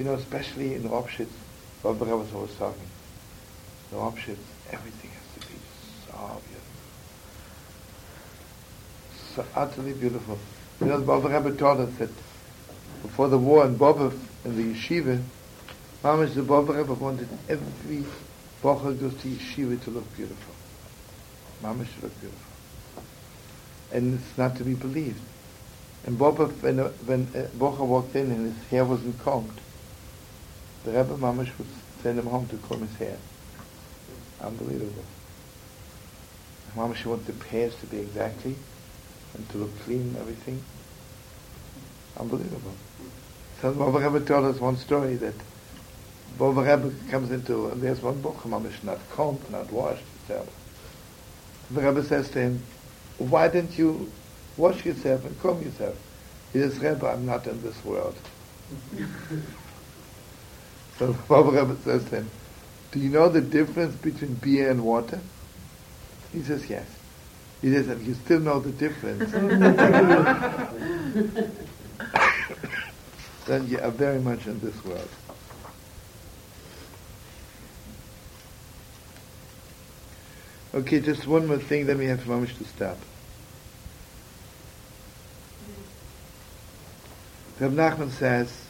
You know, especially in Ropshitz, Rebbe was always talking. In Ropshitz, everything has to be so beautiful. So utterly beautiful. You know, Bobover Rebbe taught us that before the war in Bobov, in the yeshiva, Mamish, the Bobover Rebbe wanted every Bocher goes to yeshiva to look beautiful. Mamish to look beautiful. And it's not to be believed. And Bobov, when, when uh, walked in and his hair wasn't combed, the Rebbe Mamish would send him home to comb his hair. Unbelievable. Mamish wanted the hairs to be exactly and to look clean and everything. Unbelievable. So Bobover Rebbe told us one story that Bobover Rebbe comes into, and there's one book, Mamish, not combed, not washed, etc. The Rebbe says to him, why didn't you wash yourself and comb yourself? He says, Rebbe, I'm not in this world. So Bobover Rebbe says to him, do you know the difference between beer and water? He says, yes. He says, you still know the difference. then you are very much in this world. Okay, just one more thing, then we have Mamish to stop. Reb Nachman says,